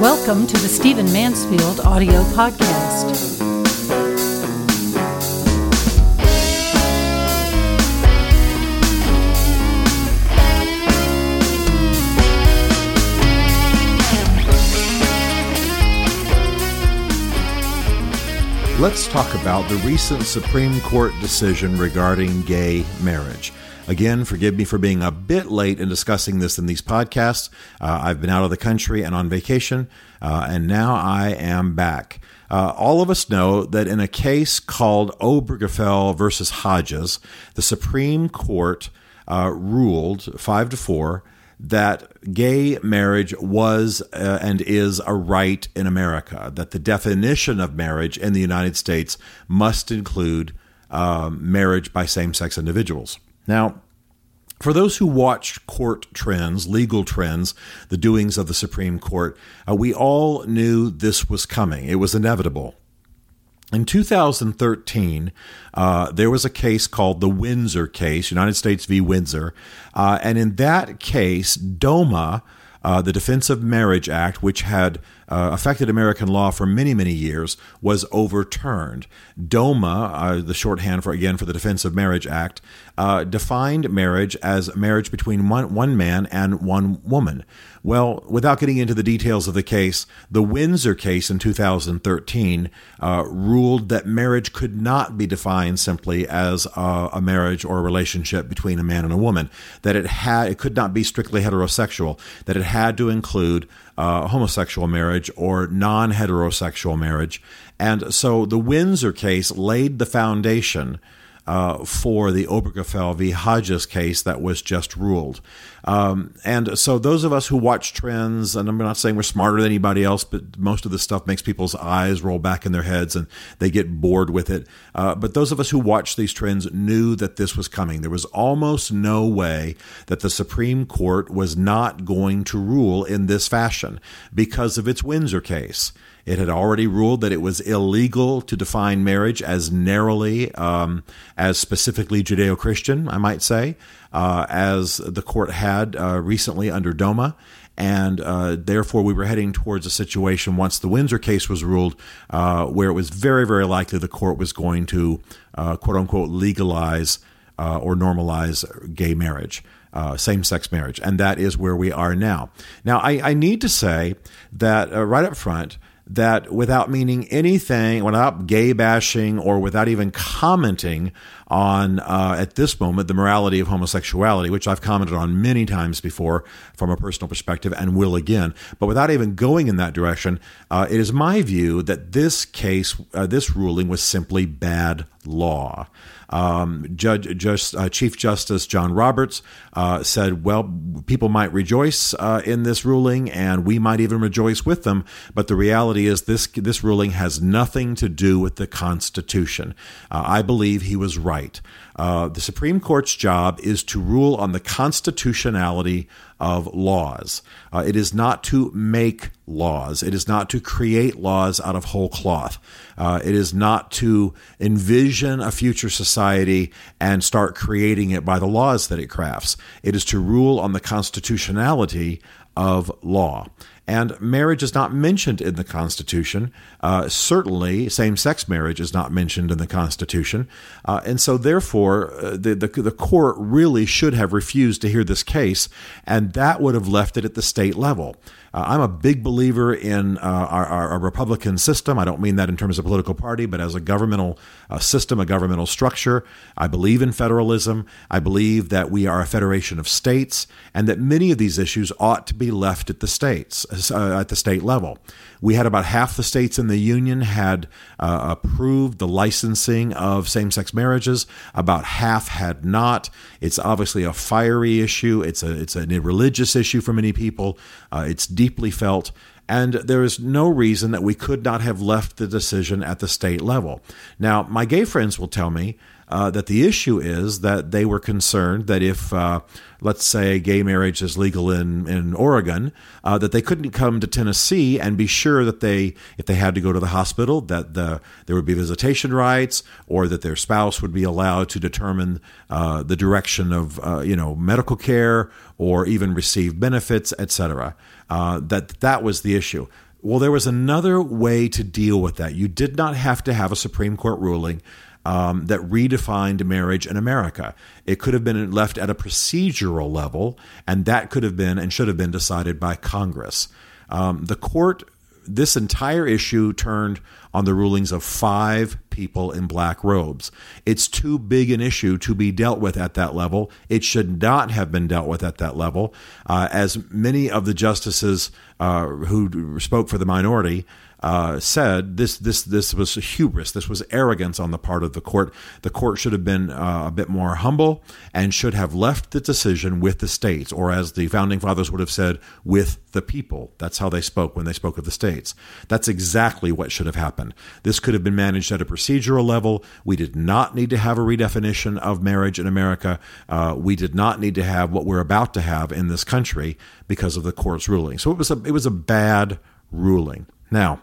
Welcome to the Stephen Mansfield audio podcast. Let's talk about the recent Supreme Court decision regarding gay marriage. Again, forgive me for being a bit late in discussing this in these podcasts. Uh, I've been out of the country and on vacation, uh, and now I am back. Uh, all of us know that in a case called Obergefell versus Hodges, the Supreme Court uh, ruled five to four that gay marriage was uh, and is a right in America, that the definition of marriage in the United States must include um, marriage by same sex individuals. Now, for those who watch court trends, legal trends, the doings of the Supreme Court, uh, we all knew this was coming. It was inevitable. In 2013, uh, there was a case called the Windsor case, United States v. Windsor. Uh, and in that case, DOMA, uh, the Defense of Marriage Act, which had uh, affected American law for many, many years, was overturned. DOMA, uh, the shorthand for again for the Defense of Marriage Act, uh, defined marriage as marriage between one, one man and one woman. Well, without getting into the details of the case, the Windsor case in 2013 uh, ruled that marriage could not be defined simply as a, a, marriage or a relationship between a man and a woman. That it had, it could not be strictly heterosexual. That it had to include uh, homosexual marriage or non heterosexual marriage. And so the Windsor case laid the foundation uh, for the Obergefell v. Hodges case that was just ruled. Um, and so, those of us who watch trends, and I'm not saying we're smarter than anybody else, but most of this stuff makes people's eyes roll back in their heads and they get bored with it. Uh, but those of us who watch these trends knew that this was coming. There was almost no way that the Supreme Court was not going to rule in this fashion because of its Windsor case. It had already ruled that it was illegal to define marriage as narrowly, um, as specifically Judeo Christian, I might say, uh, as the court had uh, recently under DOMA. And uh, therefore, we were heading towards a situation once the Windsor case was ruled, uh, where it was very, very likely the court was going to, uh, quote unquote, legalize uh, or normalize gay marriage. Uh, same sex marriage. And that is where we are now. Now, I, I need to say that uh, right up front, that without meaning anything, without gay bashing, or without even commenting on, uh, at this moment, the morality of homosexuality, which I've commented on many times before from a personal perspective and will again, but without even going in that direction, uh, it is my view that this case, uh, this ruling was simply bad law. Um, Judge, uh, Chief Justice John Roberts uh, said, "Well, people might rejoice uh, in this ruling, and we might even rejoice with them. But the reality is, this this ruling has nothing to do with the Constitution." Uh, I believe he was right. Uh, the Supreme Court's job is to rule on the constitutionality of laws. Uh, it is not to make laws. It is not to create laws out of whole cloth. Uh, it is not to envision a future society and start creating it by the laws that it crafts. It is to rule on the constitutionality of law. And marriage is not mentioned in the Constitution. Uh, certainly, same sex marriage is not mentioned in the Constitution. Uh, and so, therefore, uh, the, the, the, court really should have refused to hear this case, and that would have left it at the state level. Uh, I'm a big believer in uh, our, our, Republican system. I don't mean that in terms of political party, but as a governmental uh, system, a governmental structure. I believe in federalism. I believe that we are a federation of states, and that many of these issues ought to be left at the states, uh, at the state level. We had about half the states in the union had uh, approved the licensing of same-sex marriages. About half had not. It's obviously a fiery issue. It's a it's a religious issue for many people. Uh, it's deeply felt. And there is no reason that we could not have left the decision at the state level. Now, my gay friends will tell me uh, that the issue is that they were concerned that if, uh, let's say, gay marriage is legal in in Oregon, uh, that they couldn't come to Tennessee and be sure that they, if they had to go to the hospital, that the there would be visitation rights, or that their spouse would be allowed to determine uh, the direction of uh, you know medical care or even receive benefits, etc. Uh, that that was the issue. Well, there was another way to deal with that. You did not have to have a Supreme Court ruling um, that redefined marriage in America. It could have been left at a procedural level, and that could have been and should have been decided by Congress. Um, the court, this entire issue turned on the rulings of five people in black robes. It's too big an issue to be dealt with at that level. It should not have been dealt with at that level. Uh, as many of the justices uh, who spoke for the minority uh, said this this this was hubris. This was arrogance on the part of the court. The court should have been uh, a bit more humble and should have left the decision with the states, or as the founding fathers would have said, with the people. That's how they spoke when they spoke of the states. That's exactly what should have happened. This could have been managed at a procedural level. We did not need to have a redefinition of marriage in America. Uh, we did not need to have what we're about to have in this country because of the court's ruling. So it was a it was a bad ruling. Now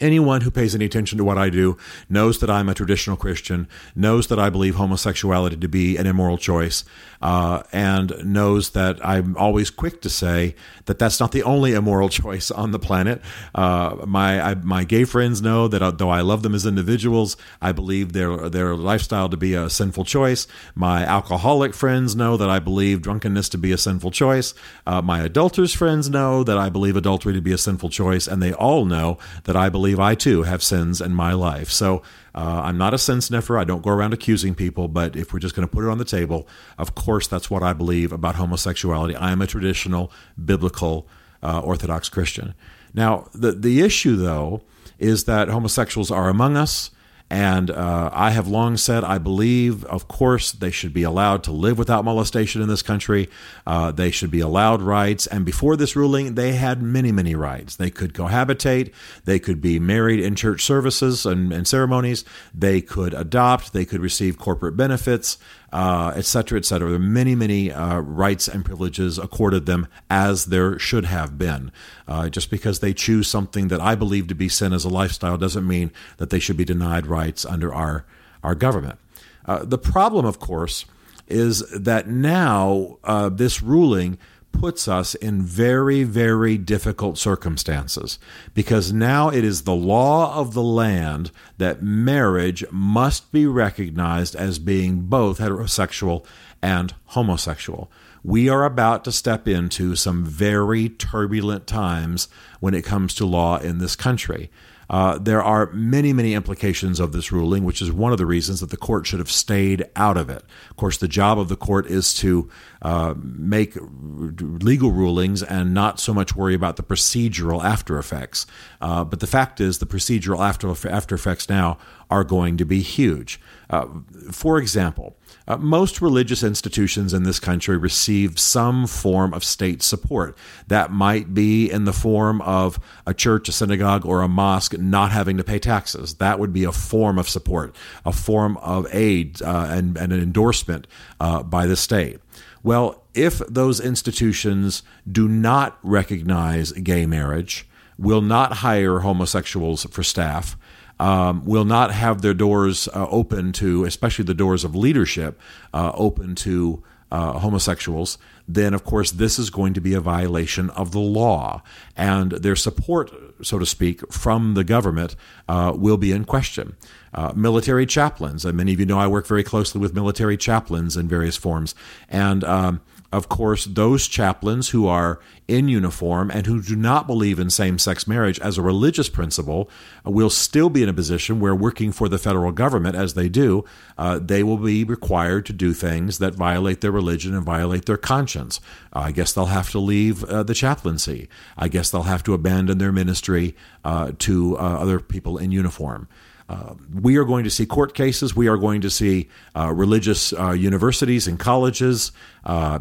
Anyone who pays any attention to what I do knows that I'm a traditional Christian, knows that I believe homosexuality to be an immoral choice, uh, and knows that I'm always quick to say that that's not the only immoral choice on the planet. Uh, my I, my gay friends know that uh, though I love them as individuals, I believe their their lifestyle to be a sinful choice. My alcoholic friends know that I believe drunkenness to be a sinful choice. Uh, my adulterous friends know that I believe adultery to be a sinful choice, and they all know that I believe believe I too have sins in my life. So uh, I'm not a sin sniffer. I don't go around accusing people, but if we're just going to put it on the table, of course, that's what I believe about homosexuality. I am a traditional, biblical, uh, Orthodox Christian. Now, the, the issue, though, is that homosexuals are among us. And uh, I have long said I believe, of course, they should be allowed to live without molestation in this country. Uh, they should be allowed rights. And before this ruling, they had many, many rights. They could cohabitate. They could be married in church services and, and ceremonies. They could adopt. They could receive corporate benefits uh, et cetera, et cetera. There are many, many uh, rights and privileges accorded them as there should have been. Uh, just because they choose something that I believe to be sin as a lifestyle doesn't mean that they should be denied rights under our, our government. Uh, the problem, of course, is that now uh, this ruling puts us in very, very difficult circumstances because now it is the law of the land that marriage must be recognized as being both heterosexual and homosexual. We are about to step into some very turbulent times when it comes to law in this country. Uh, there are many, many implications of this ruling, which is one of the reasons that the court should have stayed out of it. Of course, the job of the court is to uh, make legal rulings and not so much worry about the procedural after effects. Uh, but the fact is, the procedural after, after effects now are going to be huge. Uh, for example, uh, most religious institutions in this country receive some form of state support. That might be in the form of a church, a synagogue, or a mosque not having to pay taxes. That would be a form of support, a form of aid uh, and, and, an endorsement uh, by the state. Well, if those institutions do not recognize gay marriage, will not hire homosexuals for staff, um, will not have their doors uh, open to, especially the doors of leadership, uh, open to uh, homosexuals, then of course this is going to be a violation of the law. And their support, so to speak, from the government uh, will be in question. Uh, military chaplains, and many of you know I work very closely with military chaplains in various forms. And um, of course, those chaplains who are in uniform and who do not believe in same sex marriage as a religious principle will still be in a position where, working for the federal government as they do, uh, they will be required to do things that violate their religion and violate their conscience. Uh, I guess they'll have to leave uh, the chaplaincy. I guess they'll have to abandon their ministry uh, to uh, other people in uniform. Uh, we are going to see court cases. We are going to see uh, religious uh, universities and colleges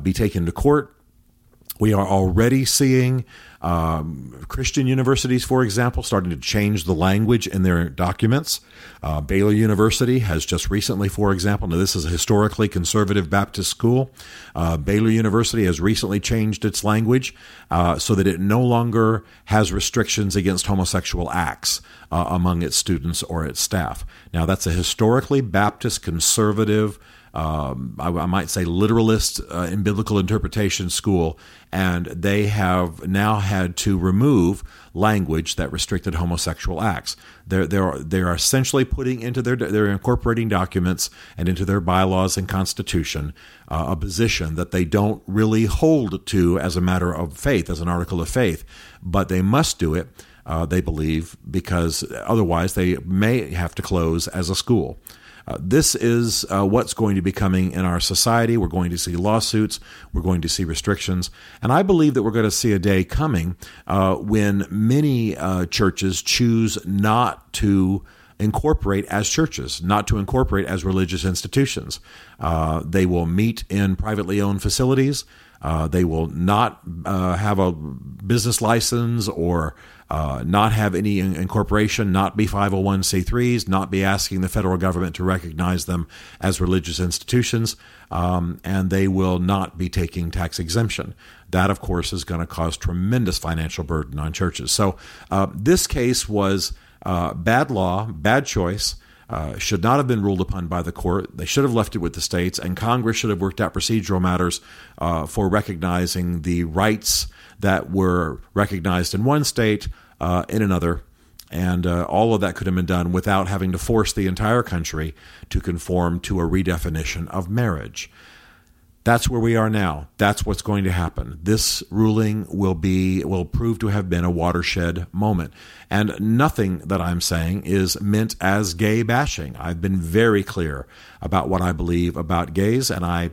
be taken to court. We are already seeing um, Christian universities, for example, starting to change the language in their documents. Uh, Baylor University has just recently, for example, now this is a historically conservative Baptist school. Uh, Baylor University has recently changed its language uh, so that it no longer has restrictions against homosexual acts uh, among its students or its staff. Now, that's a historically Baptist conservative um, I, I, might say, literalist uh, in biblical interpretation school, and they have now had to remove language that restricted homosexual acts. They're they're they're essentially putting into their they're incorporating documents and into their bylaws and constitution uh, a position that they don't really hold to as a matter of faith, as an article of faith, but they must do it. Uh, they believe because otherwise they may have to close as a school. Uh, this is uh, what's going to be coming in our society. We're going to see lawsuits. We're going to see restrictions. And I believe that we're going to see a day coming uh, when many uh, churches choose not to incorporate as churches, not to incorporate as religious institutions. Uh, they will meet in privately owned facilities. Uh, they will not uh, have a business license or uh, not have any incorporation, not be 501c3s, not be asking the federal government to recognize them as religious institutions, um, and they will not be taking tax exemption. That, of course, is going to cause tremendous financial burden on churches. So, uh, this case was uh, bad law, bad choice. Uh, should not have been ruled upon by the court. They should have left it with the states, and Congress should have worked out procedural matters uh, for recognizing the rights that were recognized in one state uh, in another. And uh, all of that could have been done without having to force the entire country to conform to a redefinition of marriage. That's where we are now. That's what's going to happen. This ruling will be will prove to have been a watershed moment. And nothing that I'm saying is meant as gay bashing. I've been very clear about what I believe about gays and I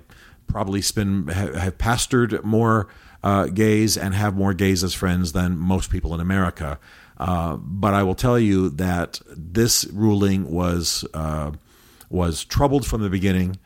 probably spend have pastored more uh, gays and have more gays as friends than most people in America. Uh, but I will tell you that this ruling was uh, was troubled from the beginning.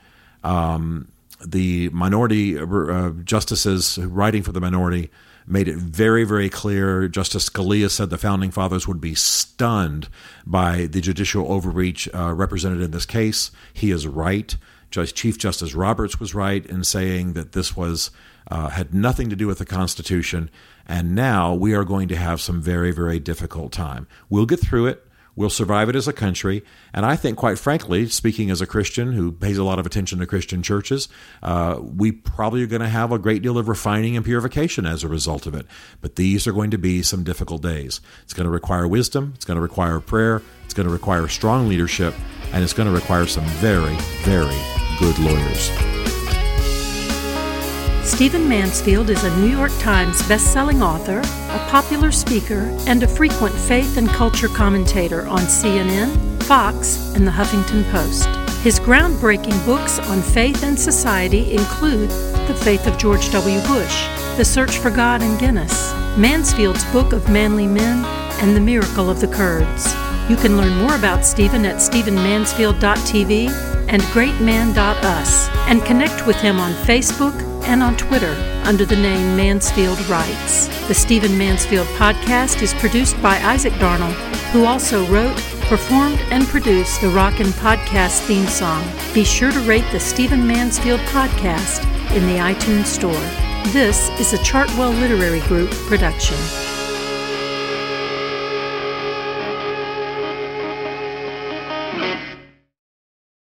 Um, the minority uh, justices writing for the minority made it very, very clear. Justice Scalia said the founding fathers would be stunned by the judicial overreach uh, represented in this case. He is right. Chief Justice Roberts was right in saying that this was uh, had nothing to do with the Constitution, and now we are going to have some very, very difficult time. We'll get through it. We'll survive it as a country. And I think, quite frankly, speaking as a Christian who pays a lot of attention to Christian churches, uh, we probably are going to have a great deal of refining and purification as a result of it. But these are going to be some difficult days. It's going to require wisdom, it's going to require prayer, it's going to require strong leadership, and it's going to require some very, very good lawyers. Stephen Mansfield is a New York Times bestselling author, a popular speaker, and a frequent faith and culture commentator on CNN, Fox, and the Huffington Post. His groundbreaking books on faith and society include The Faith of George W. Bush, The Search for God in Guinness, Mansfield's Book of Manly Men, and The Miracle of the Kurds. You can learn more about Stephen at StephenMansfield.tv and GreatMan.us and connect with him on Facebook, and on Twitter under the name Mansfield Writes. The Stephen Mansfield podcast is produced by Isaac Darnell, who also wrote, performed, and produced the Rockin' Podcast theme song. Be sure to rate the Stephen Mansfield podcast in the iTunes Store. This is a Chartwell Literary Group production.